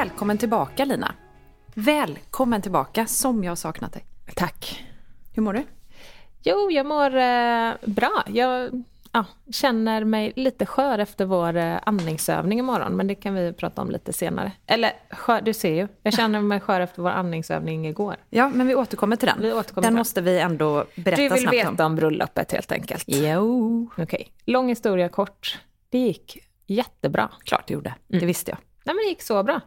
Välkommen tillbaka Lina. Välkommen tillbaka som jag har saknat dig. Tack. Hur mår du? Jo, jag mår eh, bra. Jag ja, känner mig lite skör efter vår eh, andningsövning imorgon, men det kan vi prata om lite senare. Eller, skör, du ser ju. Jag känner mig skör efter vår andningsövning igår. Ja, men vi återkommer till den. Vi återkommer den till måste vi ändå berätta Du vill snabbt veta om. om bröllopet helt enkelt? Jo. Okej. Lång historia kort. Det gick jättebra. Klart det gjorde. Mm. Det visste jag. Nej, men det gick så bra.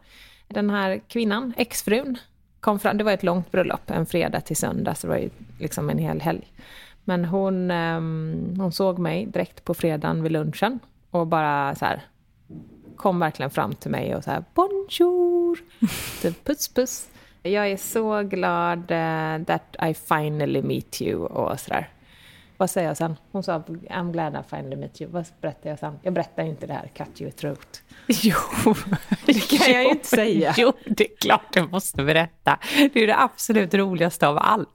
Den här kvinnan, exfrun, kom fram. Det var ett långt bröllop, en fredag till söndag, så det var ju liksom en hel helg. Men hon, ehm, hon såg mig direkt på fredagen vid lunchen och bara så här kom verkligen fram till mig och så här bonjour, typ puss puss. Jag är så glad eh, that I finally meet you och sådär. Vad säger jag sen? Hon sa I'm glad I finally met you. Vad berättar jag sen? Jag berättar inte det här, cut your throat. Jo, Det kan jag ju inte säga. Jo, det är klart du måste berätta. Det är det absolut roligaste av allt.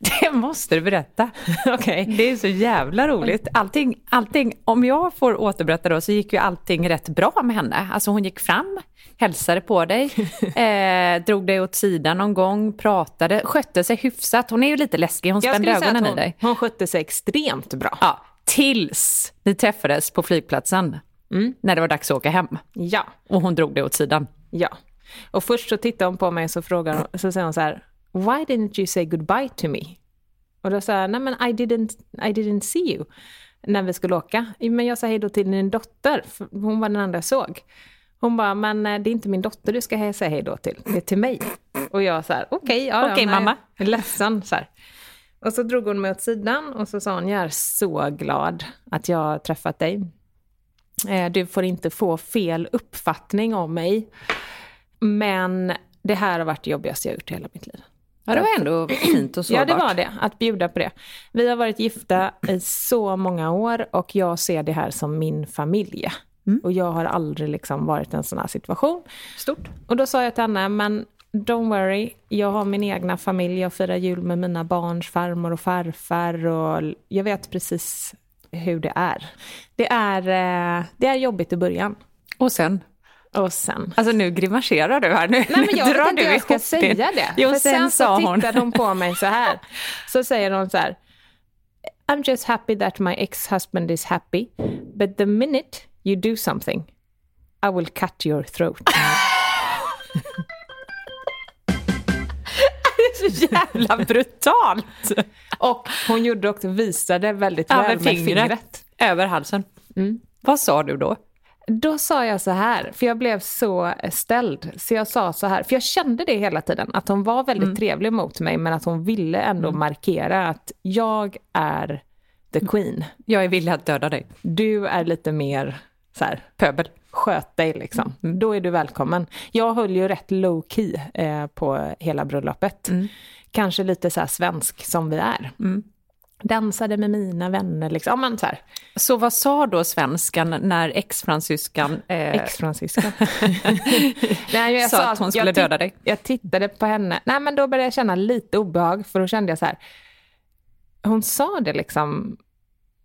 Det måste du berätta. Okej. Det är så jävla roligt. Allting, allting, om jag får återberätta då, så gick ju allting rätt bra med henne. Alltså hon gick fram, hälsade på dig, eh, drog dig åt sidan någon gång, pratade, skötte sig hyfsat. Hon är ju lite läskig, hon spände ögonen att i hon, dig. hon skötte sig extremt bra. Ja, tills ni träffades på flygplatsen, när det var dags att åka hem. Ja, Och hon drog dig åt sidan. ja. Och först så tittade hon på mig och så frågade hon, så säger hon så här, Why didn't you say goodbye to me? Och då sa jag, nej men I didn't, I didn't see you när vi skulle åka. Men jag sa hej då till din dotter, hon var den andra jag såg. Hon bara, men eh, det är inte min dotter du ska säga hej då till, det är till mig. Och jag så här, okej, ja, Okej, ja, mamma. Jag är ledsen, så här. Och så drog hon mig åt sidan och så sa hon, jag är så glad att jag har träffat dig. Eh, Du får inte få fel uppfattning om mig. Men det här har varit det jobbigaste jag gjort i hela mitt liv. Ja, det var ändå fint och sårbart. Ja, det var det. Att bjuda på det. Vi har varit gifta i så många år och jag ser det här som min familj. Och jag har aldrig liksom varit i en sån här situation. Stort. Och då sa jag till henne, men don't worry, jag har min egna familj, jag firar jul med mina barns farmor och farfar och jag vet precis hur det är. Det är, eh, det är jobbigt i början. Och sen? Och sen Alltså nu grimaserar du här. Nu, Nej, men jag nu drar inte du jag ska säga det. det. Jo, För sen, sen, så hon. tittade hon på mig så här. Så säger hon så här. I'm just happy that my ex-husband is happy. But the minute you do something, I will cut your throat. Det är så jävla brutalt. Och hon gjorde också, visade väldigt Ja, väl med fingret. fingret. Över halsen. Vad sa du då? Då sa jag så här, för jag blev så ställd. Så jag sa så här, för jag kände det hela tiden, att hon var väldigt trevlig mot mig, men att hon ville ändå markera att jag är the queen. Jag är villig att döda dig. Du är lite mer så här, Pöbel. sköt dig liksom. Då är du välkommen. Jag höll ju rätt low key eh, på hela bröllopet. Kanske lite så svensk som vi är. Dansade med mina vänner liksom. Ja, men så här. Så vad sa då svenskan när ex-fransyskan... Eh, Ex-fransyska. Nej, jag Sa att hon skulle döda dig. Jag tittade på henne. Nej, men då började jag känna lite obehag, för då kände jag så här. Hon sa det liksom.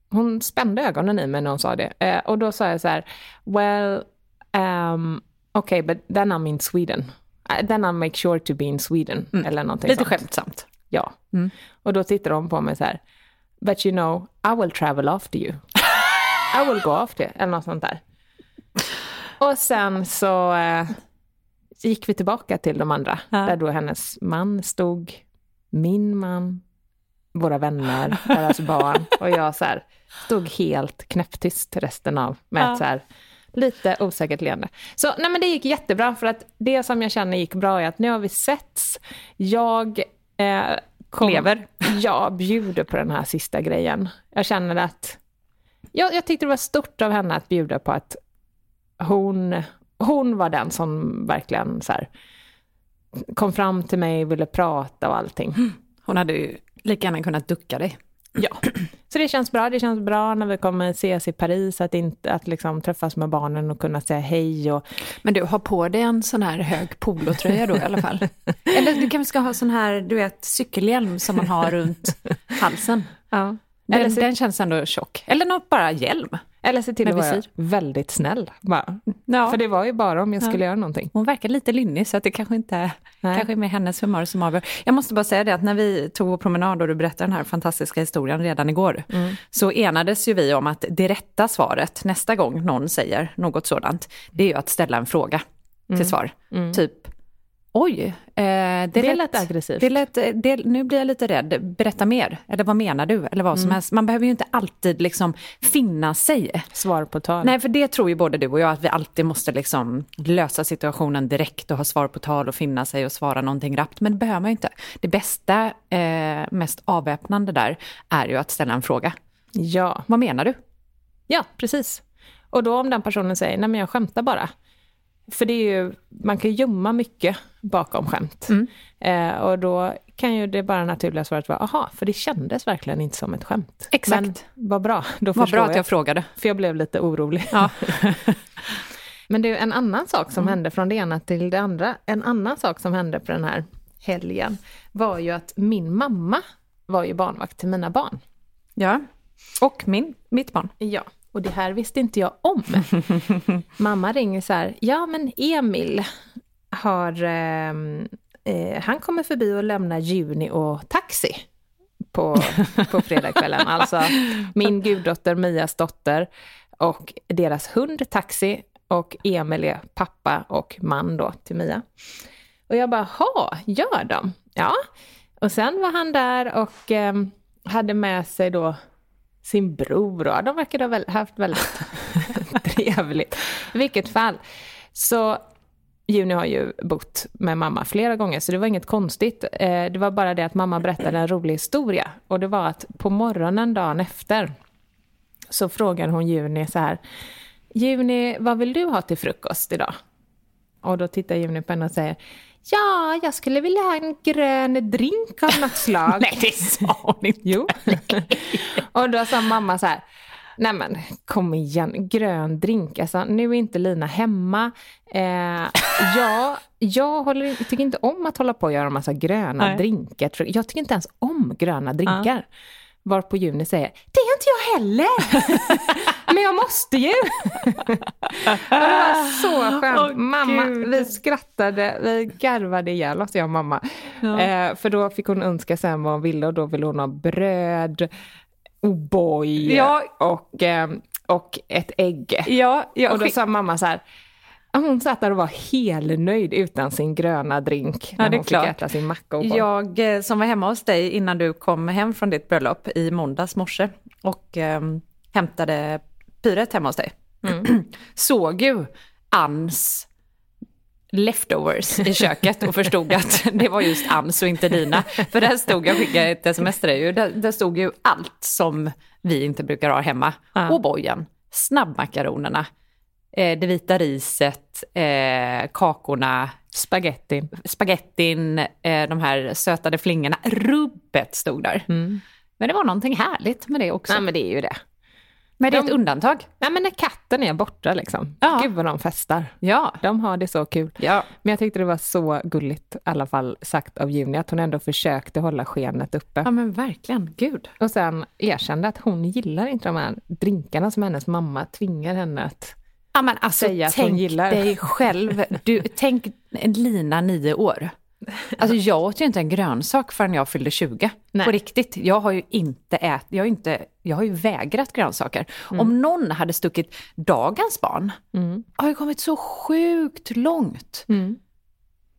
Hon spände ögonen i mig när hon sa det. Eh, och då sa jag så här. Well, um, okay, but then I'm in Sweden. Uh, then I'll make sure to be in Sweden. Eller någonting lite sånt. skämtsamt. Ja. Och då tittade hon på mig så här. But you know, I will travel after you. I will go after you. Eller något sånt där. Och sen så eh, gick vi tillbaka till de andra. Ja. Där då hennes man stod, min man, våra vänner, deras barn. Och jag så här, stod helt knäpptyst resten av med Ja. så här, lite osäkert leende. Så nej men det gick jättebra för att det som jag känner gick bra är att nu har vi setts. Jag eh, kom, Lever. Jag bjuder på den här sista grejen. Jag känner att jag, jag tyckte det var stort av henne att bjuda på att hon, hon var den som verkligen så här, kom fram till mig, ville prata och allting. Hon hade ju lika gärna kunnat ducka dig. Ja. Så det känns bra. Det känns bra när vi kommer ses i Paris, att, inte, att liksom träffas med barnen och kunna säga hej. Och, Men du, har på dig en sån här hög polotröja då i alla fall. Eller du kanske ska ha sån här, du vet, cykelhjälm som man har runt halsen. ja. Den, eller, se, den känns ändå tjock. Eller något bara hjälm. eller se till att vara väldigt snäll. Bara. Ja. För det var ju bara om jag skulle göra någonting. Hon verkar lite lynnig så att det kanske inte är, Nej. kanske är med hennes humör som avgör. Jag måste bara säga det att när vi tog vår promenad och du berättade den här fantastiska historien redan igår, så enades ju vi om att det rätta svaret nästa gång någon säger något sådant, det är ju att ställa en fråga till svar. Typ, oj, eh, det, Det lät, lät aggressivt. Det lät, eh, det, nu blir jag lite rädd, berätta mer, eller vad menar du, eller vad som helst. Man behöver ju inte alltid liksom finna sig. Svar på tal. Nej, för det tror ju både du och jag att vi alltid måste liksom lösa situationen direkt och ha svar på tal och finna sig och svara någonting rappt. Men det behöver man ju inte. Det bästa, eh, mest avväpnande där är ju att ställa en fråga. Ja. Vad menar du? ja, precis. Och då om den personen säger, nej men jag skämtar bara. För det är ju, man kan gömma mycket bakom skämt. Mm. Eh, och då kan ju det bara naturliga svaret vara, aha, för det kändes verkligen inte som ett skämt. Exakt. Men vad bra, då Vad förstår bra att jag. jag frågade. För jag blev lite orolig. Ja. Men det är en annan sak som hände från det ena till det andra. En annan sak som hände på den här helgen var ju att min mamma var ju barnvakt till mina barn. ja. Och min, mitt barn. Ja, och det här visste inte jag om. Mamma ringer så här, ja men Emil har, ehm, eh, han kommer förbi och lämnar Juni och taxi på, på fredagskvällen. Alltså min guddotter Mias dotter och deras hund Taxi och Emil är pappa och man då till Mia. Och jag bara, ha, gör de? Ja. Och sen var han där och ehm, hade med sig då sin bror och de verkar ha haft väldigt trevligt. I vilket fall. Så Juni har ju bott med mamma flera gånger, så det var inget konstigt. Eh, det var bara det att mamma berättade en rolig historia. Och det var att på morgonen dagen efter så frågade hon Juni så här. Juni, vad vill du ha till frukost idag? Och då tittar Juni på henne och säger Ja, jag skulle vilja ha en grön drink av något slag. Nej, det sa hon inte. Jo. och då sa mamma så här, nej men kom igen, grön drink, alltså nu är inte Lina hemma. Eh, jag jag håller, tycker inte om att hålla på och göra en massa gröna Nej. drinkar. Jag tycker inte ens om gröna drinkar. Varpå Juni säger, det gör inte jag heller. Men jag måste ju. det var så skönt. Åh, mamma, Gud. vi skrattade, vi garvade ihjäl oss jag och mamma. Eh, för då fick hon önska sen vad hon ville och då ville hon ha bröd, O'boy Ja. och, eh, och ett ägg. Ja, Och då sa mamma så här, hon satt där och var helnöjd utan sin gröna drink när det är hon fick klart. äta sin macka och. Jag eh, som var hemma hos dig innan du kom hem från ditt bröllop i måndags morse och eh, hämtade pyret hemma hos dig. Såg ju Anns leftovers i köket och förstod att det var just Anns och inte dina. För där stod, jag skickade ett sms till dig, där, där stod ju allt som vi inte brukar ha hemma. Ja. Och bojen, snabbmakaronerna, eh, det vita riset, eh, kakorna, Spaghetti. spagettin, eh, de här sötade flingorna. Rubbet stod där. Men det var någonting härligt med det också. Nej men det är ju det. men det är ett de- undantag. Nej men när katten är borta liksom. Ja. Gud vad de festar. Ja. De har det så kul. ja. Men jag tyckte det var så gulligt, i alla fall sagt av Juni, att hon ändå försökte hålla skenet uppe. Ja men verkligen, gud. Och sen erkände att hon gillar inte de här drinkarna som hennes mamma tvingar henne att... Ja men alltså Säga att hon tänk gillar. dig själv, du, tänk en Lina nio år. Alltså jag åt ju inte en grönsak förrän jag fyllde 20. Nej. På riktigt. Jag har ju inte ätit, jag har, ju inte, jag har ju vägrat grönsaker. Om någon hade stuckit dagens barn, har ju kommit så sjukt långt.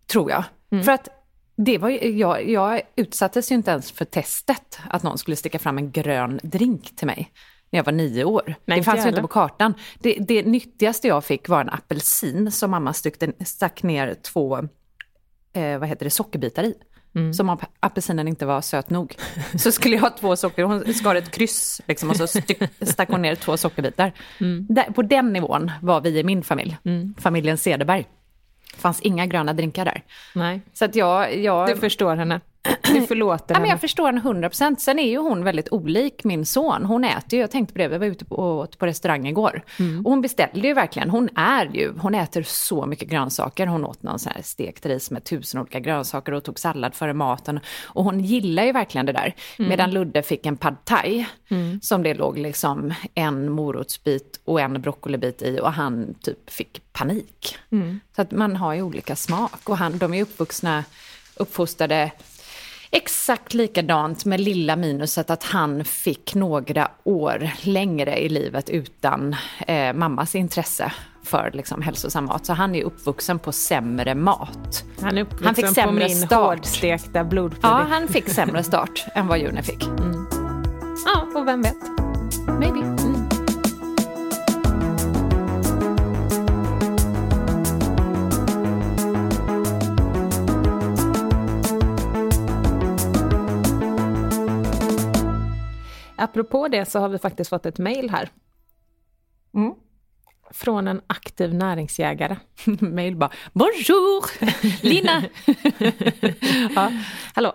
Tror jag. För att Det var ju, jag, jag utsattes ju inte ens för testet att någon skulle sticka fram en grön drink till mig när jag var nio år. Nej, det fanns ju inte på kartan. Det, det nyttigaste jag fick var en apelsin som mamma stack ner två eh, vad heter det, sockerbitar i. Mm. Som om apelsinen inte var söt nog. Så skulle jag ha två socker, hon skar ett kryss liksom, och så stack hon ner två sockerbitar. Mm. Där, på den nivån var vi i min familj, familjen Cederberg. Det fanns inga gröna drinkar där. Nej. Så att jag... jag Du förstår henne. Du förlåter Ja, men henne. jag förstår henne 100 procent. Sen är ju hon väldigt olik min son. Hon äter ju, jag tänkte på det, vi var ute på, åt på restaurang igår. Och hon beställde ju verkligen, hon är ju, hon äter så mycket grönsaker. Hon åt någon sån här stekt ris med tusen olika grönsaker och tog sallad före maten. Och hon gillar ju verkligen det där. Medan Ludde fick en pad thai, som det låg liksom en morotsbit och en broccolibit i och han typ fick panik. Så att man har ju olika smak och han, de är uppvuxna, uppfostrade exakt likadant med lilla minuset att han fick några år längre i livet utan eh, mammas intresse för liksom, hälsosam mat. Så han är uppvuxen på sämre mat. Han är uppvuxen Han fick på sämre min start. hårdstekta blodpudding. Ja, han fick sämre start än vad June fick. ja, och vem vet? Maybe. Apropå det så har vi faktiskt fått ett mejl här. Mm. Från en aktiv näringsjägare. Mail bara, bonjour, Lina. Ja. Hallå,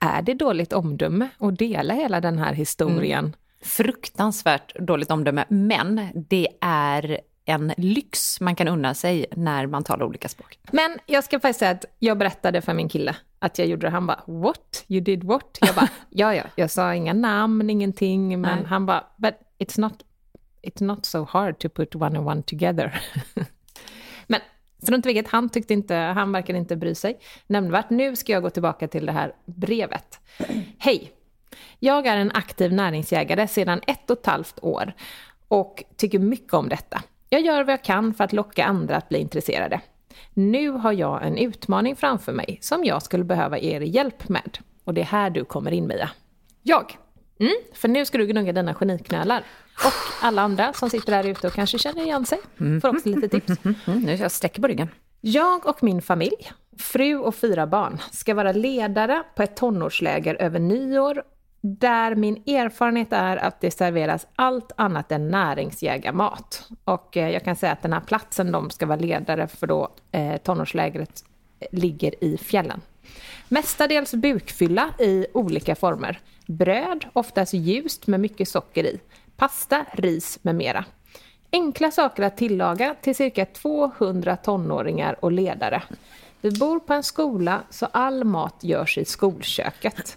är det dåligt omdöme att dela hela den här historien? Fruktansvärt dåligt omdöme, men det är en lyx man kan unna sig när man talar olika språk. Men jag ska faktiskt säga att jag berättade för min kille att jag gjorde det. Han bara, what? You did what? Jag bara, ja, ja, jag sa inga namn, ingenting, men Nej. han bara, but it's not, it's not so hard to put one and one together. men strunt i vilket, han tyckte inte, han verkar inte bry sig nämnvärt. Nu ska jag gå tillbaka till det här brevet. Hej! Jag är en aktiv näringsjägare sedan ett och ett halvt år och tycker mycket om detta. Jag gör vad jag kan för att locka andra att bli intresserade. Nu har jag en utmaning framför mig som jag skulle behöva er hjälp med. Och det är här du kommer in Mia. Jag. Mm, för nu ska du gnugga dina geniknölar. Och alla andra som sitter där ute och kanske känner igen sig får också lite tips. Mm, nu jag sträcker på ryggen. Jag och min familj, fru och fyra barn, ska vara ledare på ett tonårsläger över nyår där min erfarenhet är att det serveras allt annat än näringsjägarmat. Och eh, jag kan säga att den här platsen de ska vara ledare för då eh, tonårslägret eh, ligger i fjällen. Mestadels bukfylla i olika former. Bröd, oftast ljust med mycket socker i. Pasta, ris med mera. Enkla saker att tillaga till cirka 200 tonåringar och ledare. Vi bor på en skola så all mat görs i skolköket.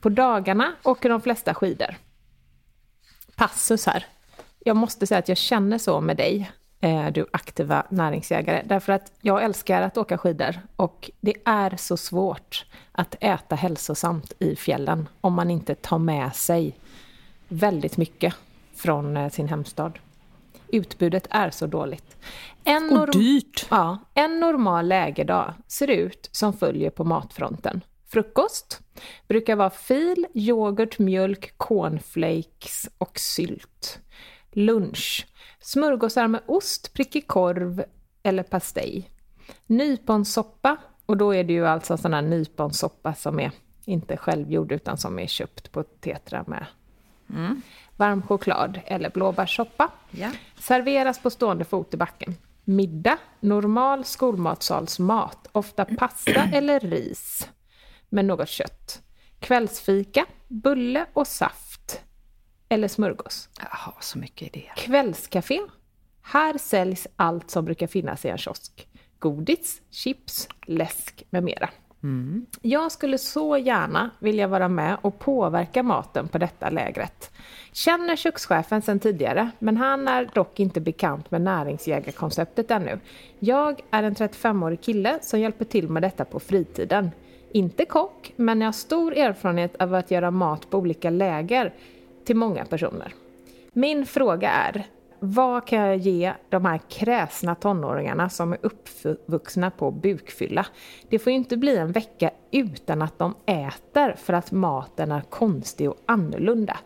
På dagarna åker de flesta skidor. Passus här. Jag måste säga att jag känner så med dig, eh, du aktiva näringsjägare. Därför att jag älskar att åka skidor och det är så svårt att äta hälsosamt i fjällen om man inte tar med sig väldigt mycket från eh, sin hemstad. Utbudet är så dåligt. En norm- dyrt. Ja, en normal lägerdag ser ut som följer på matfronten. Frukost brukar vara fil, yoghurt, mjölk, cornflakes och sylt. Lunch. Smörgåsar med ost, prickig korv eller pastej. Nyponsoppa, och då är det ju alltså sån här nyponsoppa som är inte självgjord utan som är köpt på Tetra med varm choklad eller blåbärssoppa. Ja. Serveras på stående fot i backen. Middag, normal skolmatsalsmat, ofta pasta eller ris med något kött. Kvällsfika, bulle och saft eller smörgås. Jag har så mycket idéer. Kvällscafé. Här säljs allt som brukar finnas i en kiosk. Godis, chips, läsk med mera. Jag skulle så gärna vilja vara med och påverka maten på detta lägret. Känner kökschefen sedan tidigare, men han är dock inte bekant med näringsjägarkonceptet ännu. Jag är en 35-årig kille som hjälper till med detta på fritiden. Inte kock, men jag har stor erfarenhet av att göra mat på olika läger till många personer. Min fråga är, vad kan jag ge de här kräsna tonåringarna som är uppvuxna på bukfylla? Det får ju inte bli en vecka utan att de äter för att maten är konstig och annorlunda.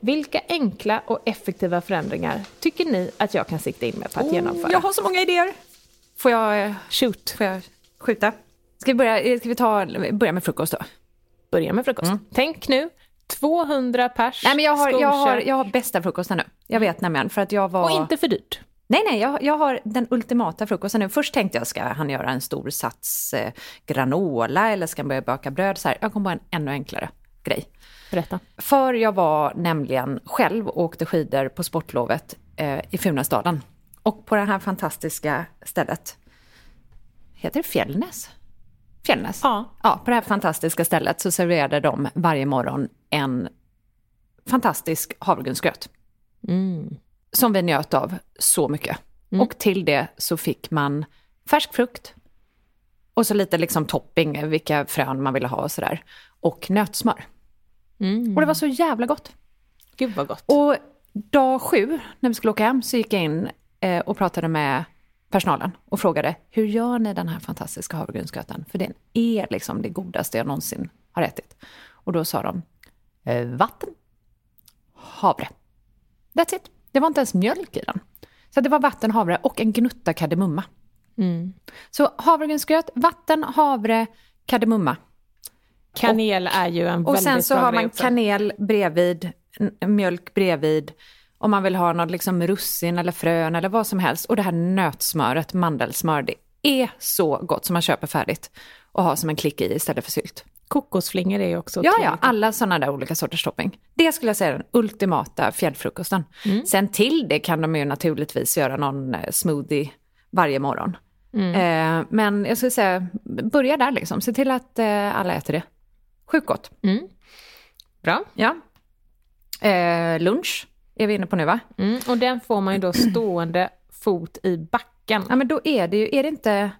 Vilka enkla och effektiva förändringar tycker ni att jag kan sikta in mig på att Oh, genomföra? Jag har så många idéer. Får jag, eh, Shoot! får jag skjuta? Ska vi börja, eh, ska vi ta, börja med frukost då? Börja med frukost. Tänk nu, 200 pers, Nej men jag har, jag har, jag har bästa frukosten nu. Jag vet nämligen för att jag var... Och inte för dyrt. Nej, nej, jag, jag har den ultimata frukosten nu. Först tänkte jag, ska han göra en stor sats eh, granola eller ska han börja baka bröd? Så här, jag kom på en ännu enklare grej. Berätta. För jag var nämligen själv och åkte skidor på sportlovet eh, i Funäsdalen. Och på det här fantastiska stället, heter det Fjällnäs? Fjällnäs? Ja. Ja, på det här fantastiska stället så serverade de varje morgon en fantastisk havregrynsgröt. Mm. Som vi njöt av så mycket. Och till det så fick man färsk frukt och så lite liksom topping, vilka frön man ville ha och sådär. Och nötsmör. Mm. Och det var så jävla gott. Gud vad gott. Och dag sju, när vi skulle åka hem, så gick jag in eh, och pratade med personalen och frågade hur gör ni den här fantastiska havregrynsgröten? För den är liksom det godaste jag någonsin har ätit. Och då sa de eh, vatten, havre. That's it. Det var inte ens mjölk i den. Så det var vatten, havre och en gnutta kardemumma. Mm. Så havregrynsgröt, vatten, havre, kardemumma. Kanel är ju en Och väldigt sen så bra har grej man också. kanel bredvid, mjölk bredvid. Om man vill ha något liksom russin eller frön eller vad som helst. Och det här nötsmöret, mandelsmör, det är så gott som man köper färdigt. Och har som en klick i istället för sylt. Kokosflingor är ju också Ja, ja, alla sådana där olika sorters topping. Det skulle jag säga är den ultimata fjällfrukosten. Mm. Sen till det kan de ju naturligtvis göra någon eh, smoothie varje morgon. Mm. Eh, men jag skulle säga, börja där liksom. Se till att eh, alla äter det. Sjukt gott. Mm. Bra. Ja. Eh, lunch är vi inne på nu va? Mm. Och den får man ju då stående fot i backen. Ja men då är det ju, är det inte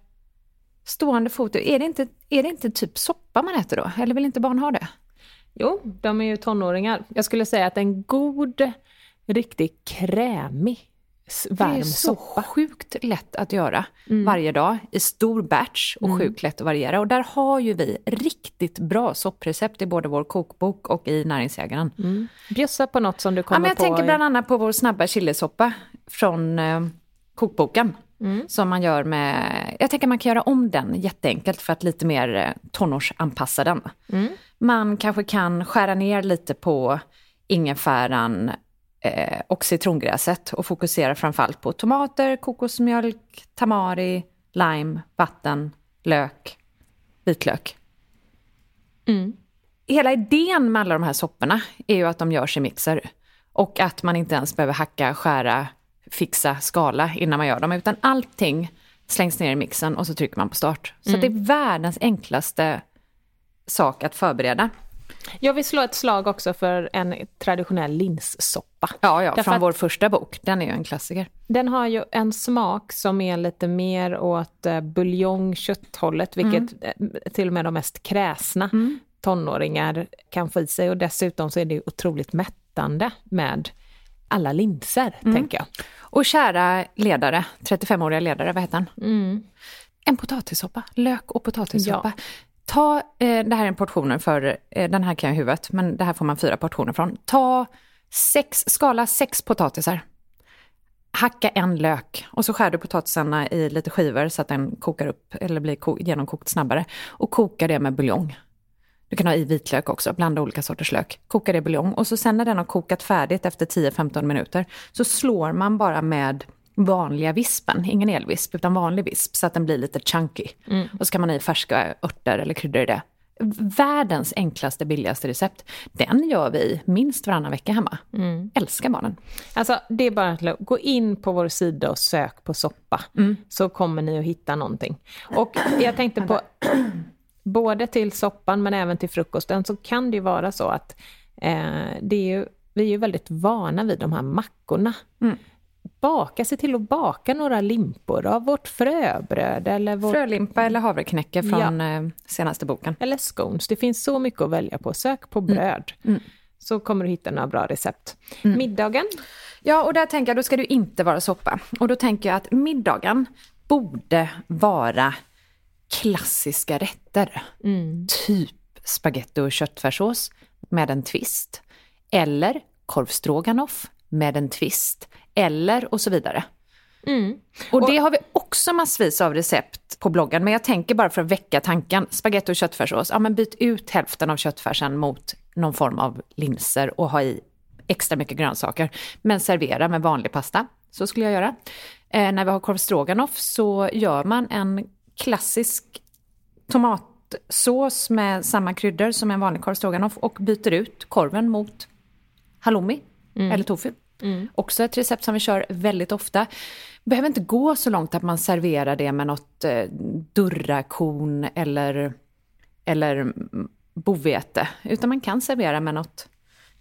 stående fot, är det inte, är det inte typ soppa man äter då? Eller vill inte barn ha det? Jo, de är ju tonåringar. Jag skulle säga att en god, riktigt krämig s- Det är varm så soppa. sjukt lätt att göra varje dag i stor batch och sjukt lätt att variera. Och där har ju vi riktigt bra sopprecept i både vår kokbok och i Näringsägaren. Mm. Bjussa på något som du kommer Ja, men jag på. tänker i- bland annat på vår snabba chilisoppa från eh, kokboken. Som man gör med, jag tänker man kan göra om den jätteenkelt för att lite mer eh, tonårsanpassa den. Man kanske kan skära ner lite på ingefäran eh, och citrongräset och fokusera framförallt på tomater, kokosmjölk, tamari, lime, vatten, lök, vitlök. Hela idén med alla de här sopporna är ju att de görs i mixer. Och att man inte ens behöver hacka, skära, fixa, skala innan man gör dem. Utan allting slängs ner i mixen och så trycker man på start. Så det är världens enklaste sak att förbereda. Jag vill slå ett slag också för en traditionell linssoppa. Ja, ja, Därför från vår första bok. Den är ju en klassiker. Den har ju en smak som är lite mer åt eh, buljong, kötthållet, vilket Mm. till och med de mest kräsna tonåringar kan få i sig. Och dessutom så är det otroligt mättande med alla linser, Mm. tänker jag. Och kära ledare, 35-åriga ledare, vad heter han? En potatissoppa, lök och potatissoppa. Ta, eh, det här är en portionen för, eh, den här kan jag i huvudet, men det här får man fyra portioner från. Ta sex, skala sex potatisar. Hacka en lök och så skär du potatisarna i lite skivor så att den kokar upp eller blir ko- genomkokt snabbare. Och koka det med buljong. Du kan ha i vitlök också, blanda olika sorters lök. Koka det i buljong och så sen när den har kokat färdigt efter 10-15 minuter så slår man bara med vanliga vispen, ingen elvisp utan vanlig visp så att den blir lite chunky. Och så kan man ha i färska örter eller kryddor i det. Världens enklaste, billigaste recept. Den gör vi minst varannan vecka hemma. Älskar barnen. Alltså, det är bara att gå in på vår sida och sök på soppa, så kommer ni att hitta någonting. Och jag tänkte på, både till soppan men även till frukosten, så kan det ju vara så att eh, det är ju, vi är ju väldigt vana vid de här mackorna. Baka, se till att baka några limpor av vårt fröbröd eller, vår, Frölimpa eller havreknäcke från eh, senaste boken. eller scones. Det finns så mycket att välja på. Sök på bröd. så kommer du hitta några bra recept. Mm. Middagen? Ja, och där tänker jag, då ska det inte vara soppa. Och då tänker jag att middagen borde vara klassiska rätter. Mm. Typ spaghetti och köttfärssås med en twist. Eller korvstroganoff med en twist. Eller och så vidare. Mm. Och det har vi också massvis av recept på bloggen, men jag tänker bara för att väcka tanken. Spaghetti och köttfärssås, ja men byt ut hälften av köttfärsen mot någon form av linser och ha i extra mycket grönsaker. Men servera med vanlig pasta, så skulle jag göra. Eh, när vi har korv stroganoff så gör man en klassisk tomatsås med samma kryddor som en vanlig korv stroganoff och byter ut korven mot halloumi mm. eller tofu. Mm. Också ett recept som vi kör väldigt ofta. Behöver inte gå så långt att man serverar det med något eh, durrakorn eller, eller bovete, utan man kan servera med något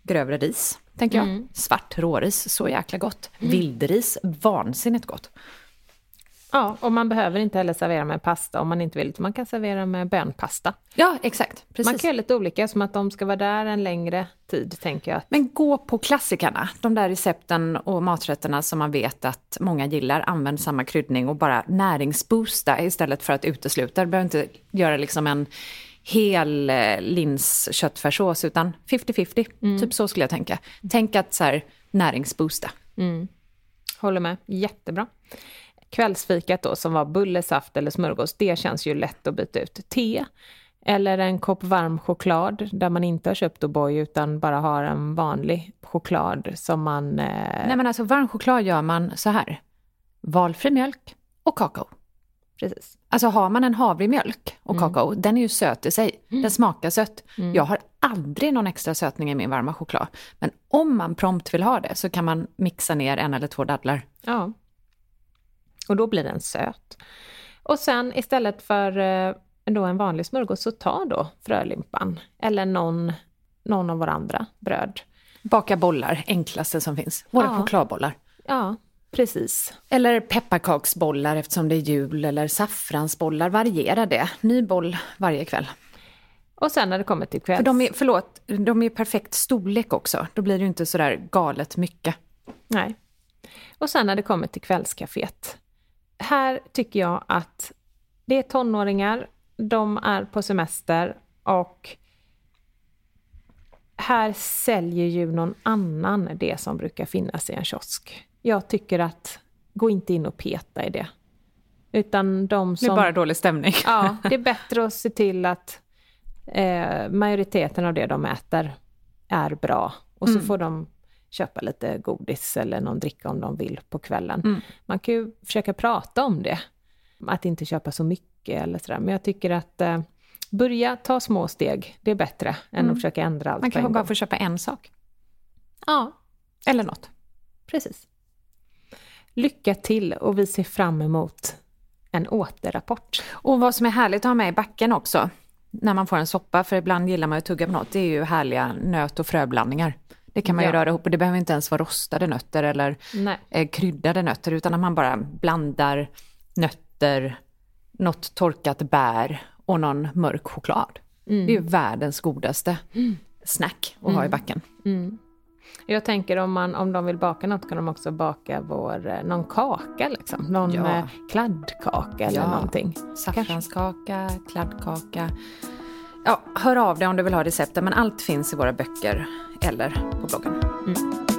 grövre ris, tänker jag. Mm. Svart råris, så jäkla gott. Mm. Vildris, vansinnigt gott. Ja, och man behöver inte heller servera med pasta om man inte vill. Man kan servera med bönpasta. Ja, exakt. Precis. Man kan göra lite olika, som att de ska vara där en längre tid, tänker jag. Men gå på klassikerna, de där recepten och maträtterna som man vet att många gillar. Använd samma kryddning och bara näringsboosta istället för att utesluta. Du behöver inte göra liksom en hel eh, lins köttfärssås, utan 50-50. Mm. Typ så skulle jag tänka. Tänk att så här, näringsboosta. Mm. Håller med, jättebra. Kvällsfikat då, som var bulle, saft eller smörgås, det känns ju lätt att byta ut. Te eller en kopp varm choklad där man inte har köpt O'boy utan bara har en vanlig choklad som man... Eh... Nej men alltså varm choklad gör man så här. Valfri mjölk och kakao. Precis. Alltså har man en havremjölk och mm. kakao, den är ju söt i sig. Mm. Den smakar sött. Mm. Jag har aldrig någon extra sötning i min varma choklad. Men om man prompt vill ha det så kan man mixa ner en eller två dadlar. Ja. Och då blir den söt. Och sen istället för eh, då en vanlig smörgås så ta då frölimpan eller någon, någon av våra andra bröd. Baka bollar, enklaste som finns. Våra ja. chokladbollar. Ja, precis. Eller pepparkaksbollar eftersom det är jul eller saffransbollar, variera det. Ny boll varje kväll. Och sen när det kommer till kvälls... För de är, förlåt, de är perfekt storlek också. Då blir det inte sådär galet mycket. Nej. Och sen när det kommer till kvällskaféet här tycker jag att det är tonåringar, de är på semester och här säljer ju någon annan det som brukar finnas i en kiosk. Jag tycker att, gå inte in och peta i det. Utan de som... Det är bara dålig stämning. Ja, det är bättre att se till att eh, majoriteten av det de äter är bra. Och så mm. får de köpa lite godis eller någon dricka om de vill på kvällen. Mm. Man kan ju försöka prata om det, att inte köpa så mycket eller sådär. Men jag tycker att eh, börja ta små steg, det är bättre än mm. att försöka ändra allt Man kan bara få köpa en sak. Ja. Eller något. Precis. Lycka till och vi ser fram emot en återrapport. Och vad som är härligt att ha med i backen också, när man får en soppa, för ibland gillar man att tugga på något, det är ju härliga nöt och fröblandningar. Det kan man ja. ju röra ihop och det behöver inte ens vara rostade nötter eller eh, kryddade nötter utan att man bara blandar nötter, något torkat bär och någon mörk choklad. Mm. Det är ju världens godaste mm. snack att mm. ha i mm. backen. Mm. Jag tänker om, man, om de vill baka något kan de också baka vår, eh, någon kaka, liksom. någon ja. Eh, kladdkaka eller ja. någonting. Saffranskaka, kladdkaka. Ja, hör av dig om du vill ha recepten, men allt finns i våra böcker eller på bloggen. Mm.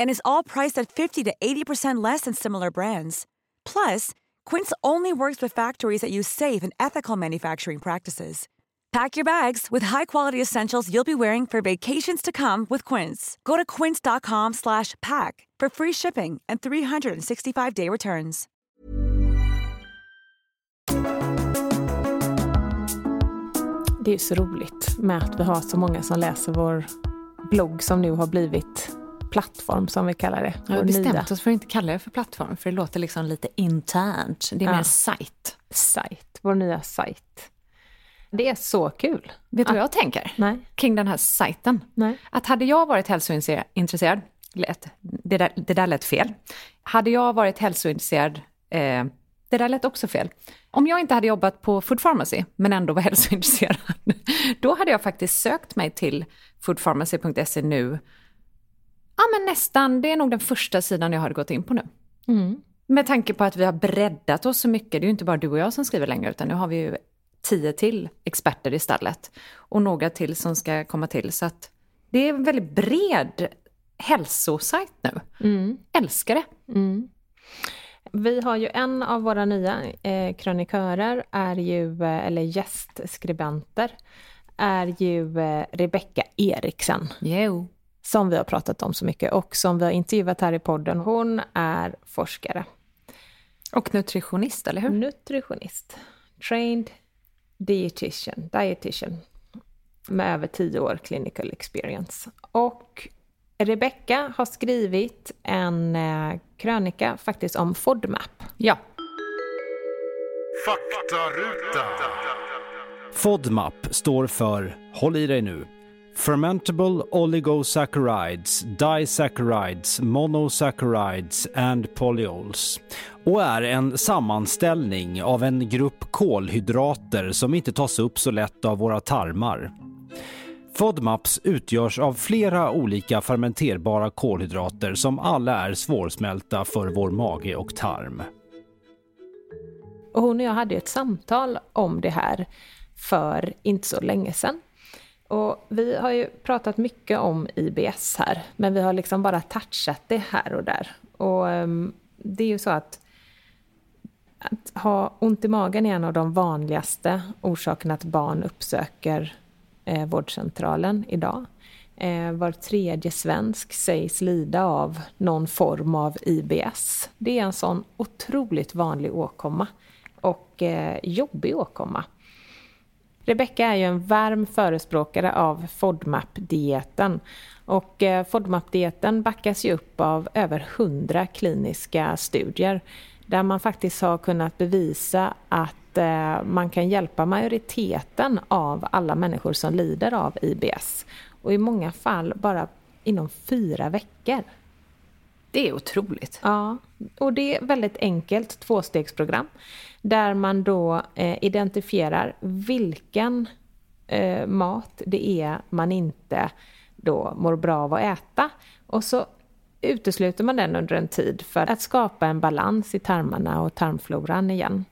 And is all priced at 50 to 80% less than similar brands. Plus, Quince only works with factories that use safe and ethical manufacturing practices. Pack your bags with high-quality essentials you'll be wearing for vacations to come with Quince. Go to quince.com slash pack for free shipping and 365-day returns. Det är så roligt med att vi har så många som läser vår blogg som nu har blivit plattform som vi kallar det. Jag har bestämt oss för att inte kalla det för plattform för det låter liksom lite internt. Det är Ja. mer sajt. sajt, vår nya sajt. Det är så kul. Vet du vad jag tänker? Nej. Kring den här sajten. Nej. Att hade jag varit hälsointresserad, lät, det, där, det där lät fel. Hade jag varit hälsointresserad, eh, det där lät också fel. Om jag inte hade jobbat på Food Pharmacy, men ändå var hälsointresserad, då hade jag faktiskt sökt mig till foodpharmacy.se nu. Ja, men nästan, det är nog den första sidan jag hade gått in på nu. Med tanke på att vi har breddat oss så mycket, det är ju inte bara du och jag som skriver längre, utan nu har vi ju tio till experter i stallet. Och några till som ska komma till. Så att det är en väldigt bred hälsosajt nu. Älskar det. Vi har ju en av våra nya eh, krönikörer, är ju, eh, eller gästskribenter, är ju eh, Rebecka Eriksen. Jo. Som vi har pratat om så mycket och som vi har intervjuat här i podden. Hon är forskare, Och nutritionist, eller hur? nutritionist, trained dietitian, dietitian med över tio år clinical experience. Och Rebecka har skrivit en eh, krönika faktiskt om FODMAP. Ja. Faktaruta. FODMAP står för, håll i dig nu, Fermentable Oligosaccharides, Disaccharides, Monosaccharides and Polyols och är en sammanställning av en grupp kolhydrater som inte tas upp så lätt av våra tarmar. FODMAPs utgörs av flera olika fermenterbara kolhydrater som alla är svårsmälta för vår mage och tarm. Och hon och jag hade ett samtal om det här för inte så länge sedan. Och vi har ju pratat mycket om IBS här, men vi har liksom bara touchat det här och där. Och ehm, det är ju så att att ha ont i magen är en av de vanligaste orsakerna att barn uppsöker eh, vårdcentralen idag. Eh, var tredje svensk sägs lida av någon form av IBS. Det är en sån otroligt vanlig åkomma och eh, jobbig åkomma. Rebecka är ju en varm förespråkare av FODMAP-dieten. Och eh, FODMAP-dieten backas ju upp av över 100 kliniska studier där man faktiskt har kunnat bevisa att eh, man kan hjälpa majoriteten av alla människor som lider av IBS. Och i många fall bara inom fyra veckor. Det är otroligt. Ja, och det är väldigt enkelt tvåstegsprogram där man då eh, identifierar vilken eh, mat det är man inte då mår bra av att äta och så utesluter man den under en tid för att skapa en balans i tarmarna och tarmfloran igen.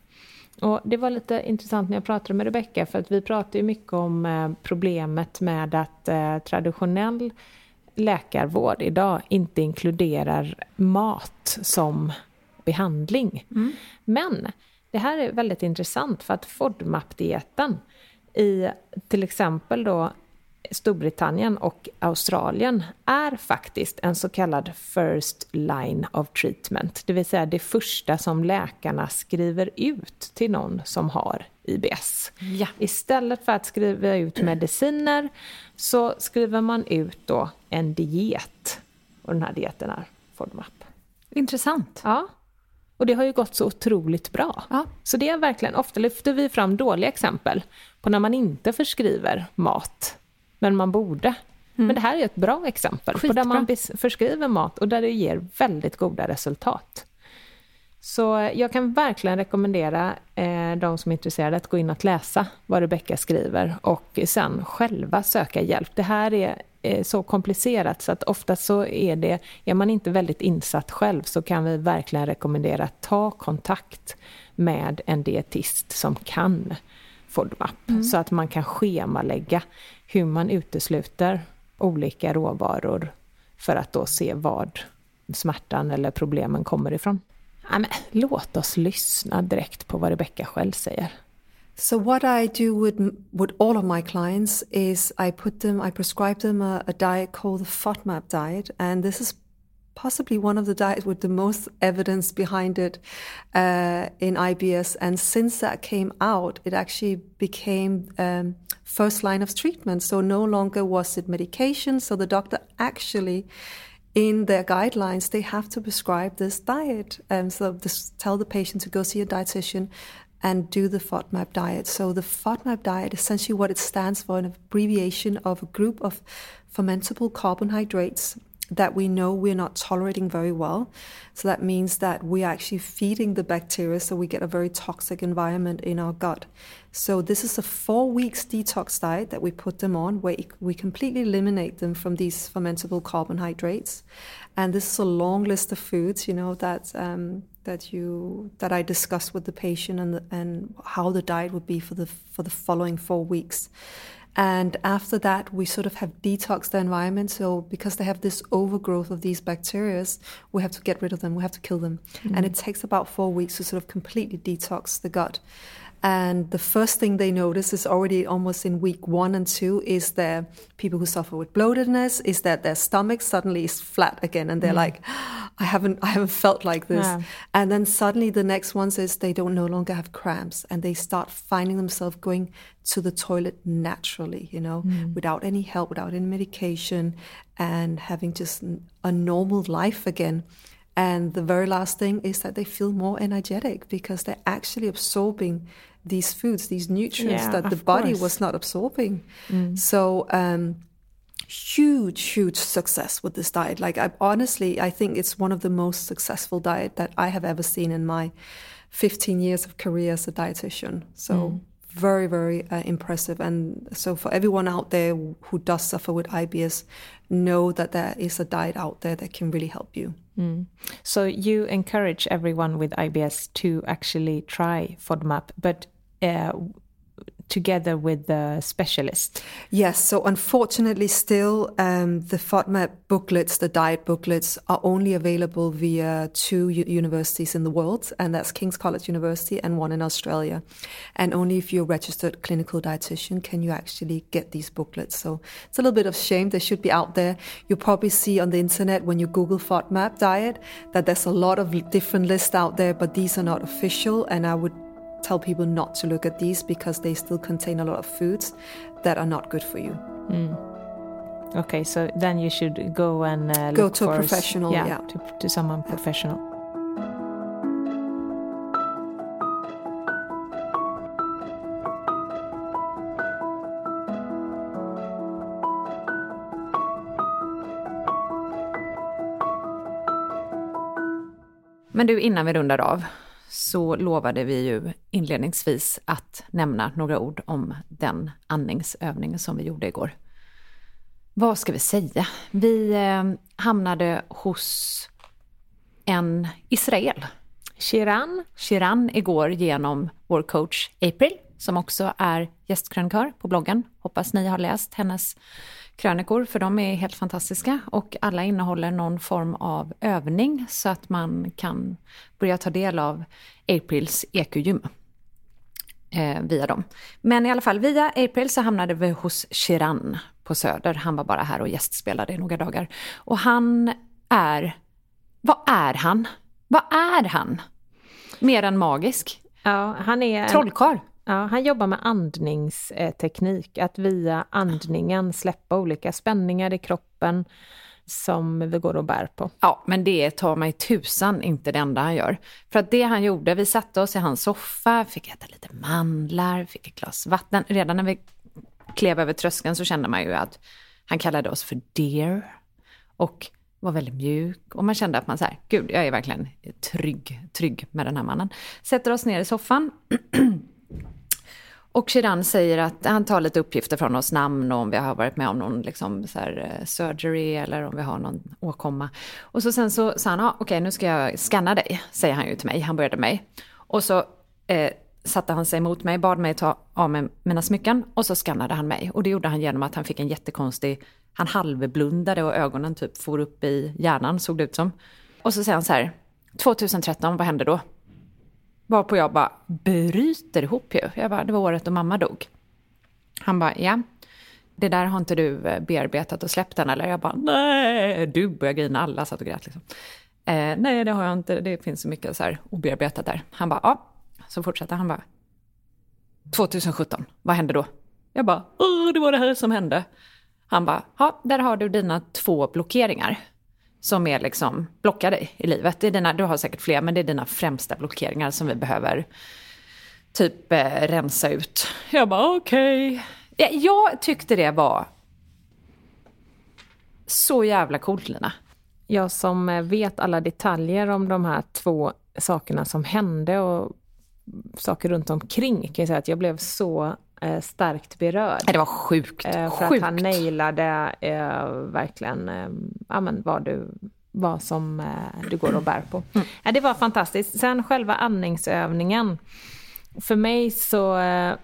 Och det var lite intressant när jag pratade med Rebecka för att vi pratar ju mycket om eh, problemet med att eh, traditionell läkarvård idag inte inkluderar mat som behandling. Men det här är väldigt intressant för att FODMAP-dieten i till exempel då Storbritannien och Australien är faktiskt en så kallad first line of treatment, det vill säga det första som läkarna skriver ut till någon som har IBS. Ja. Istället för att skriva ut mediciner så skriver man ut då en diet. Och den här dieten är FODMAP. Intressant. Ja. Och det har ju gått så otroligt bra. Ja. Så det är verkligen, ofta lyfter vi fram dåliga exempel på när man inte förskriver mat, men man borde. Men det här är ett bra exempel på där Skitbra. man förskriver mat och där det ger väldigt goda resultat. Så eh, jag kan verkligen rekommendera eh, de som är intresserade att gå in och läsa vad Rebecka skriver och sen själva söka hjälp. Det här är eh, så komplicerat så att ofta så är det, är man inte väldigt insatt själv så kan vi verkligen rekommendera att ta kontakt med en dietist som kan FODMAP så att man kan schemalägga hur man utesluter olika råvaror för att då se vad smärtan eller problemen kommer ifrån. Ja, men, låt oss lyssna direkt på vad Rebecka själv säger. So what I do with with all of my clients is I put them, I prescribe them a, a diet called the FODMAP diet, and this is possibly one of the diets with the most evidence behind it uh, in IBS. And since that came out, it actually became um, first line of treatment. So no longer was it medication. So the doctor actually in their guidelines, they have to prescribe this diet. Um, so this, tell the patient to go see a dietitian and do the FODMAP diet. So the FODMAP diet, essentially what it stands for, an abbreviation of a group of fermentable carbohydrates that we know we're not tolerating very well. So that means that we're actually feeding the bacteria, so we get a very toxic environment in our gut. So this is a four weeks detox diet that we put them on, where we completely eliminate them from these fermentable carbohydrates. And this is a long list of foods, you know, that um, that you that I discuss with the patient and the, and how the diet would be for the for the following four weeks. And after that, we sort of have detoxed the environment. So because they have this overgrowth of these bacteria, we have to get rid of them. We have to kill them. Mm-hmm. And it takes about four weeks to sort of completely detox the gut. And the first thing they notice is already almost in week one and two is that people who suffer with bloatedness is that their stomach suddenly is flat again, and they're mm. like, "I haven't, I haven't felt like this." Yeah. And then suddenly the next one is they don't no longer have cramps, and they start finding themselves going to the toilet naturally, you know, mm. without any help, without any medication, and having just a normal life again. And the very last thing is that they feel more energetic because they're actually absorbing these foods, these nutrients yeah, that the body course. was not absorbing. Mm. So, um, huge, huge success with this diet. Like, I honestly, I think it's one of the most successful diet that I have ever seen in my 15 years of career as a dietitian. So. Mm. Very, very uh, impressive. And so, for everyone out there who does suffer with IBS, know that there is a diet out there that can really help you. Mm. So, you encourage everyone with IBS to actually try FODMAP, but uh, together with the specialist? Yes, so unfortunately, still um, the FODMAP booklets, the diet booklets, are only available via two universities in the world, and that's King's College University and one in Australia. And only if you're a registered clinical dietitian can you actually get these booklets. So it's a little bit of shame. They should be out there. You'll probably see on the internet when you Google FODMAP diet that there's a lot of different lists out there, but these are not official, and I would tell people not to look at these because they still contain a lot of foods that are not good for you. Mm. Okay, so then you should go and uh, go to a professional, yeah, yeah. To, to someone yeah. professional. Men du, innan vi rundar av, så lovade vi ju inledningsvis att nämna några ord om den andningsövningen som vi gjorde igår. Vad ska vi säga? Vi eh, hamnade hos en Israel. Shiran. Shiran igår genom vår coach April, som också är gästkrönikör på bloggen. Hoppas ni har läst hennes krönikor, för de är helt fantastiska och alla innehåller någon form av övning så att man kan börja ta del av Aprils EQ-gym eh, via dem. Men i alla fall, via April så hamnade vi hos Shiran på Söder. Han var bara här och gästspelade i några dagar. Och han är... Vad är han? Vad är han? Mer än magisk. Ja, han är... Trollkarl. Ja, han jobbar med andningsteknik, att via andningen släppa olika spänningar i kroppen som vi går och bär på. Ja, men det tar mig tusan inte det enda han gör. För att det han gjorde, vi satte oss i hans soffa, fick äta lite mandlar, fick ett glas vatten. Redan när vi klev över tröskeln så kände man ju att han kallade oss för dear och var väldigt mjuk. Och man kände att man så här, gud, jag är verkligen trygg, trygg med den här mannen. Sätter oss ner i soffan Och Shiran säger att han tar lite uppgifter från oss, namn och om vi har varit med om någon liksom, så här, eh, surgery eller om vi har någon åkomma. Och så sen så sa han, ah, okej okay, nu ska jag scanna dig, säger han ju till mig, han började mig. Och så eh, satte han sig mot mig, bad mig ta av mig mina smycken och så skannade han mig. Och det gjorde han genom att han fick en jättekonstig, han halvblundade och ögonen typ for upp i hjärnan såg det ut som. Och så säger han så här, 2013, vad hände då? Varpå jag bara bryter ihop ju. Jag bara, det var året då mamma dog. Han bara, ja. Det där har inte du eh, bearbetat och släppt än eller? Jag bara, nej. Du började grina, alla satt och grät liksom. Eh, nej, det har jag inte. Det finns så mycket så här obearbetat där. Han bara, ja. Så fortsätter han bara. 2017, vad hände då? Jag bara, Åh, det var det här som hände. Han bara, ja, där har du dina två blockeringar som är liksom blockade i livet. Det är dina, du har säkert fler, men det är dina främsta blockeringar som vi behöver typ eh, rensa ut. Jag bara okej. Okay. Jag tyckte det var så jävla coolt Lina. Jag som eh, vet alla detaljer om de här två sakerna som hände och saker runt omkring kan jag säga att jag blev så eh, starkt berörd. Det var sjukt. Eh, för sjukt. att han nailade eh, verkligen eh, ja, men vad, du, vad som eh, du går och bär på. Mm. Ja, det var fantastiskt. Sen själva andningsövningen. För mig så... Eh,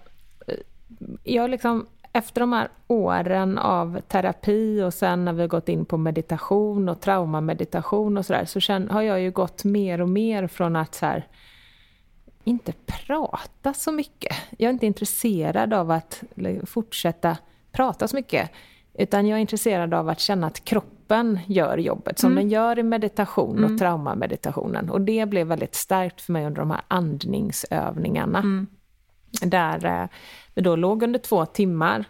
jag liksom, efter de här åren av terapi och sen när vi gått in på meditation och traumameditation och sådär så känner, har jag ju gått mer och mer från att så här, inte prata så mycket. Jag är inte intresserad av att fortsätta prata så mycket. Utan jag är intresserad av att känna att kroppen gör jobbet som mm. den gör i meditation och mm. traumameditationen. Och det blev väldigt starkt för mig under de här andningsövningarna. Mm. Där eh, vi då låg under två timmar.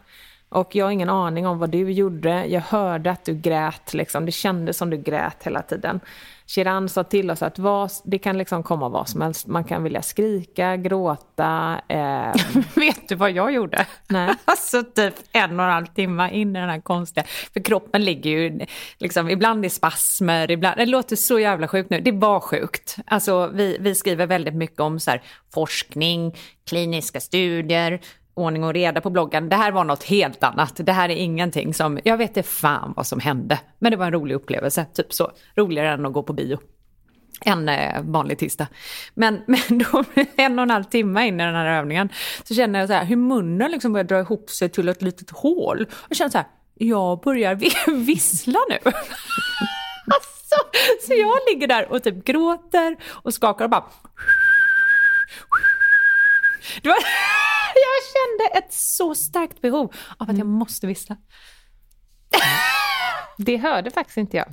Och jag har ingen aning om vad du gjorde. Jag hörde att du grät, liksom. det kändes som du grät hela tiden. Shiran sa till oss att vad, det kan liksom komma vad som helst. Man kan vilja skrika, gråta. Eh... Vet du vad jag gjorde? Nej. alltså typ en och en halv timme in i den här konstiga... För kroppen ligger ju liksom ibland i spasmer, ibland... Det låter så jävla sjukt nu. Det var sjukt. Alltså vi, vi skriver väldigt mycket om så här, forskning, kliniska studier, ordning och reda på bloggen. Det här var något helt annat. Det här är ingenting som, jag vet inte fan vad som hände. Men det var en rolig upplevelse, typ så. Roligare än att gå på bio. En eh, vanlig tisdag. Men, men då, en och en halv timme in i den här övningen, så känner jag så här, hur munnen liksom börjar dra ihop sig till ett litet hål. Och känner så här, jag börjar vissla nu. alltså, så jag ligger där och typ gråter och skakar och bara... Det var jag kände ett så starkt behov av att jag mm. måste vissla. Det hörde faktiskt inte jag.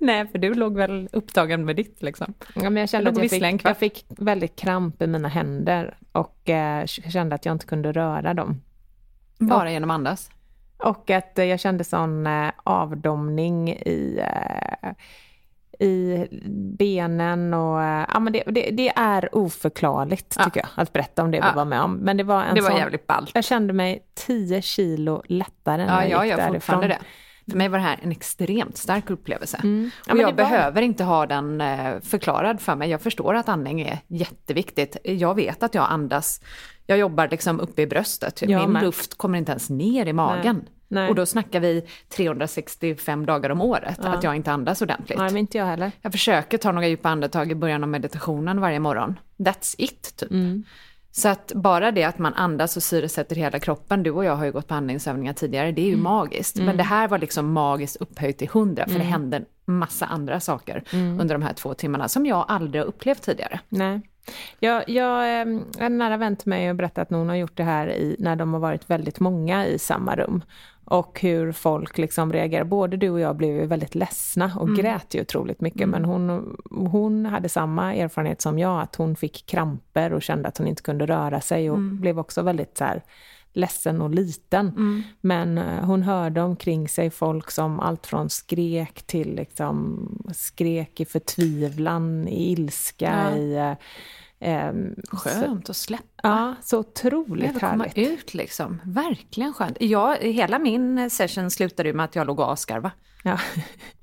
Nej, för du låg väl upptagen med ditt liksom. Ja, men jag kände jag att jag fick, jag fick väldigt kramp i mina händer och eh, kände att jag inte kunde röra dem. Bara och, genom andas? Och att eh, jag kände sån eh, avdomning i eh, i benen och ja, men det, det, det är oförklarligt ja. tycker jag att berätta om det vi var med om. Men det var en det var sån, jävligt ballt. Jag kände mig 10 kilo lättare ja, när jag gick jag fortfarande det. För mig var det här en extremt stark upplevelse. Mm. Ja, och jag var... behöver inte ha den eh, förklarad för mig. Jag förstår att andning är jätteviktigt. Jag vet att jag andas, jag jobbar liksom uppe i bröstet. Jag Min med. luft kommer inte ens ner i magen. Nej. Nej. Och då snackar vi 365 dagar om året, ja. att jag inte andas ordentligt. Nej, men inte jag heller. Jag försöker ta några djupa andetag i början av meditationen varje morgon. That's it, typ. Mm. Så att bara det att man andas och syresätter hela kroppen, du och jag har ju gått på andningsövningar tidigare, det är ju mm. magiskt. Mm. Men det här var liksom magiskt upphöjt till hundra, för det mm. hände massa andra saker mm. under de här två timmarna som jag aldrig har upplevt tidigare. Nej. Jag, jag, en nära vän till mig har berättat att någon har gjort det här i, när de har varit väldigt många i samma rum och hur folk liksom reagerar. Både du och jag blev ju väldigt ledsna och mm. grät ju otroligt mycket. Mm. Men hon, hon hade samma erfarenhet som jag, att hon fick kramper och kände att hon inte kunde röra sig och mm. blev också väldigt så här, ledsen och liten. Mm. Men uh, hon hörde omkring sig folk som allt från skrek till liksom, skrek i förtvivlan, i ilska, ja. i uh, Um, skönt att släppa. Ja, så otroligt härligt. komma ut liksom. Verkligen skönt. Jag, hela min session slutade med att jag låg och asgarva. Ja.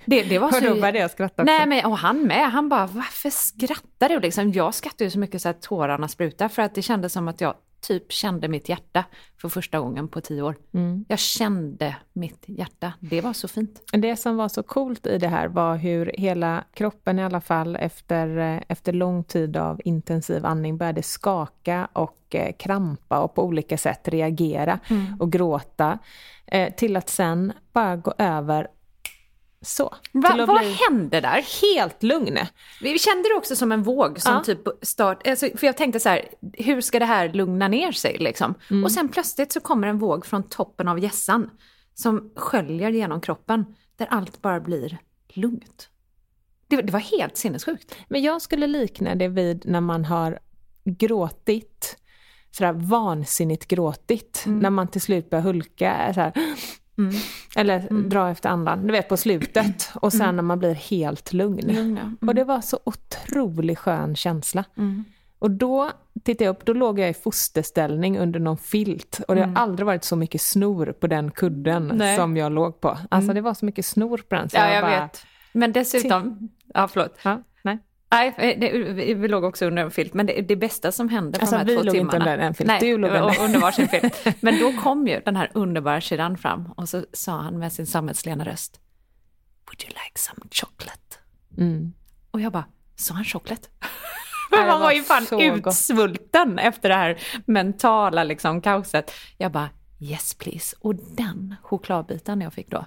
Det, det var så... Började jag skratta också. Nej, men, och han med. Han bara, varför skrattar du? Liksom, jag skrattade ju så mycket så att tårarna sprutade för att det kändes som att jag typ kände mitt hjärta för första gången på tio år. Mm. Jag kände mitt hjärta. Det var så fint. Det som var så coolt i det här var hur hela kroppen i alla fall efter, efter lång tid av intensiv andning började skaka och eh, krampa och på olika sätt reagera mm. och gråta. Eh, till att sen bara gå över Så. Va, vad bli hände där? helt lugn. Vi kände det också som en våg som Ja. typ start... Alltså, för jag tänkte så här, hur ska det här lugna ner sig liksom? Mm. Och sen plötsligt så kommer en våg från toppen av gässan som sköljer genom kroppen där allt bara blir lugnt. Det, det var helt sinnessjukt. Men jag skulle likna det vid när man har gråtit, sådär vansinnigt gråtit, Mm. när man till slut börjar hulka, såhär, eller Mm. dra efter andan, du vet på slutet, och sen när man blir helt lugn. Lugna. Och det var så otroligt skön känsla. Mm. Och då tittade jag upp, då låg jag i fosterställning under någon filt och det har aldrig varit så mycket snor på den kudden Mm. Nej. Mm. som jag låg på. Alltså det var så mycket snor på den. Så Ja, jag bara, vet. Men dessutom... Ja, förlåt. Ja, nej. Nej, det, vi låg också under en filt, men det, det bästa som hände på Alltså, de här vi två låg inte timmarna... under en filt, Nej, du låg under. under varsin filt. Men då kom ju den här underbara Shiran fram och så sa han med sin sammetslena röst Would you like some chocolate? Mm. Och jag bara, sa han chocolate? Men man var ju fan så gott. utsvulten efter det här mentala liksom, kaoset. Jag bara, yes please. Och den chokladbiten jag fick då,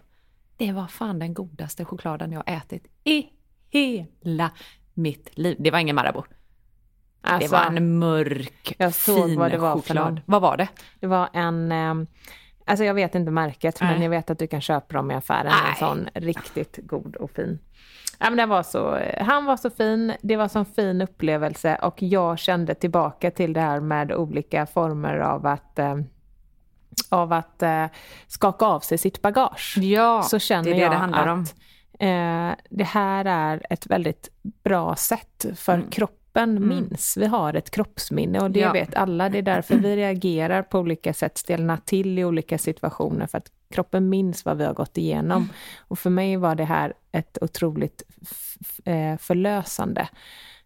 det var fan den godaste chokladen jag ätit i hela mitt liv. Det var ingen Marabou. Alltså, det var en mörk, jag såg fin vad det var för choklad. någon. Vad var det? Det var en, ehm, alltså jag vet inte märket, men Nej. jag vet att du kan köpa dem i affären. Nej. En sån riktigt god och fin. Ja, men det var så, han var så fin, det var så fin upplevelse och jag kände tillbaka till det här med olika former av att, eh, av att eh, skaka av sig sitt bagage. Ja, så känner det är det jag det handlar att om. Eh, det här är ett väldigt bra sätt för kroppen minns. Vi har ett kroppsminne och det Mm. Ja. vet alla. Det är därför vi reagerar på olika sätt, stelnar till i olika situationer för att kroppen minns vad vi har gått igenom. Mm. Och för mig var det här ett otroligt eh, förlösande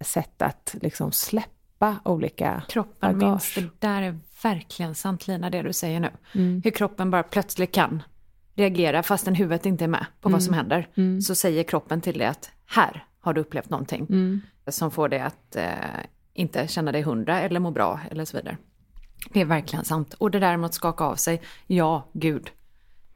sätt att liksom släppa olika Kroppen bagage. minns, det där är verkligen sant Lina, det du säger nu. Mm. Hur kroppen bara plötsligt kan reagera fastän huvudet inte är med på vad Mm. som händer. Så säger kroppen till dig att här har du upplevt någonting Mm. som får dig att eh, inte känna dig hundra eller må bra eller så vidare. Det är verkligen sant. Och det där med att skaka av sig, ja, gud.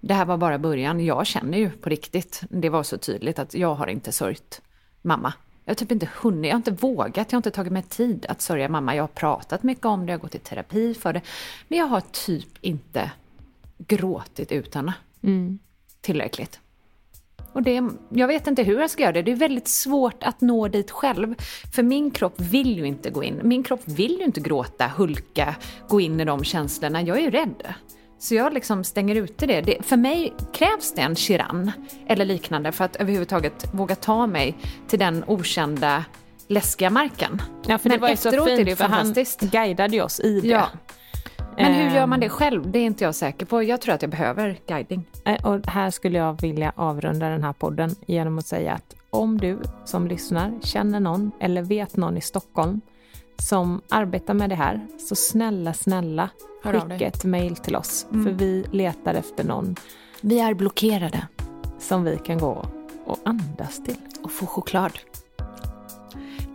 Det här var bara början. Jag känner ju på riktigt, det var så tydligt att jag har inte sörjt mamma. Jag har typ inte hunnit, jag har inte vågat, jag har inte tagit mig tid att sörja mamma. Jag har pratat mycket om det, jag har gått i terapi för det. Men jag har typ inte gråtit ut henne tillräckligt. Och det, jag vet inte hur jag ska göra det. Det är väldigt svårt att nå dit själv. För min kropp vill ju inte gå in. Min kropp vill ju inte gråta, hulka, gå in i de känslorna. Jag är ju rädd. Så jag liksom stänger ute det. det. För mig krävs det en chiran eller liknande för att överhuvudtaget våga ta mig till den okända, läskiga marken. Ja, för Men det var ju så fint, är det för han guidade oss i det. Ja. Men hur gör man Ehm. det själv? Det är inte jag säker på. Jag tror att jag behöver guiding. Eh, Och här skulle jag vilja avrunda den här podden genom att säga att om du som lyssnar känner någon eller vet någon i Stockholm som arbetar med det här, så snälla, snälla skicka ett mejl till oss. Mm. För vi letar efter någon Vi är blockerade. som vi kan gå och andas till. och få choklad.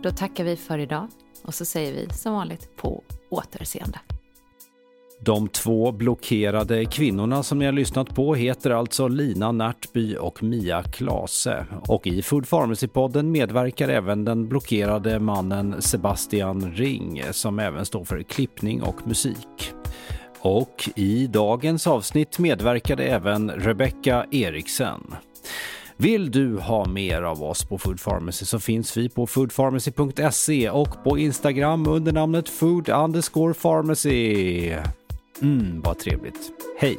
Då tackar vi för idag och så säger vi som vanligt på återseende. De två blockerade kvinnorna som ni har lyssnat på heter alltså Lina Närtby och Mia Klase. Och i Food Pharmacy-podden medverkar även den blockerade mannen Sebastian Ring som även står för klippning och musik. Och i dagens avsnitt medverkade även Rebecca Eriksen. Vill du ha mer av oss på Food Pharmacy så finns vi på foodpharmacy.se och på Instagram under namnet food underscore pharmacy. Mm, vad trevligt. Hej!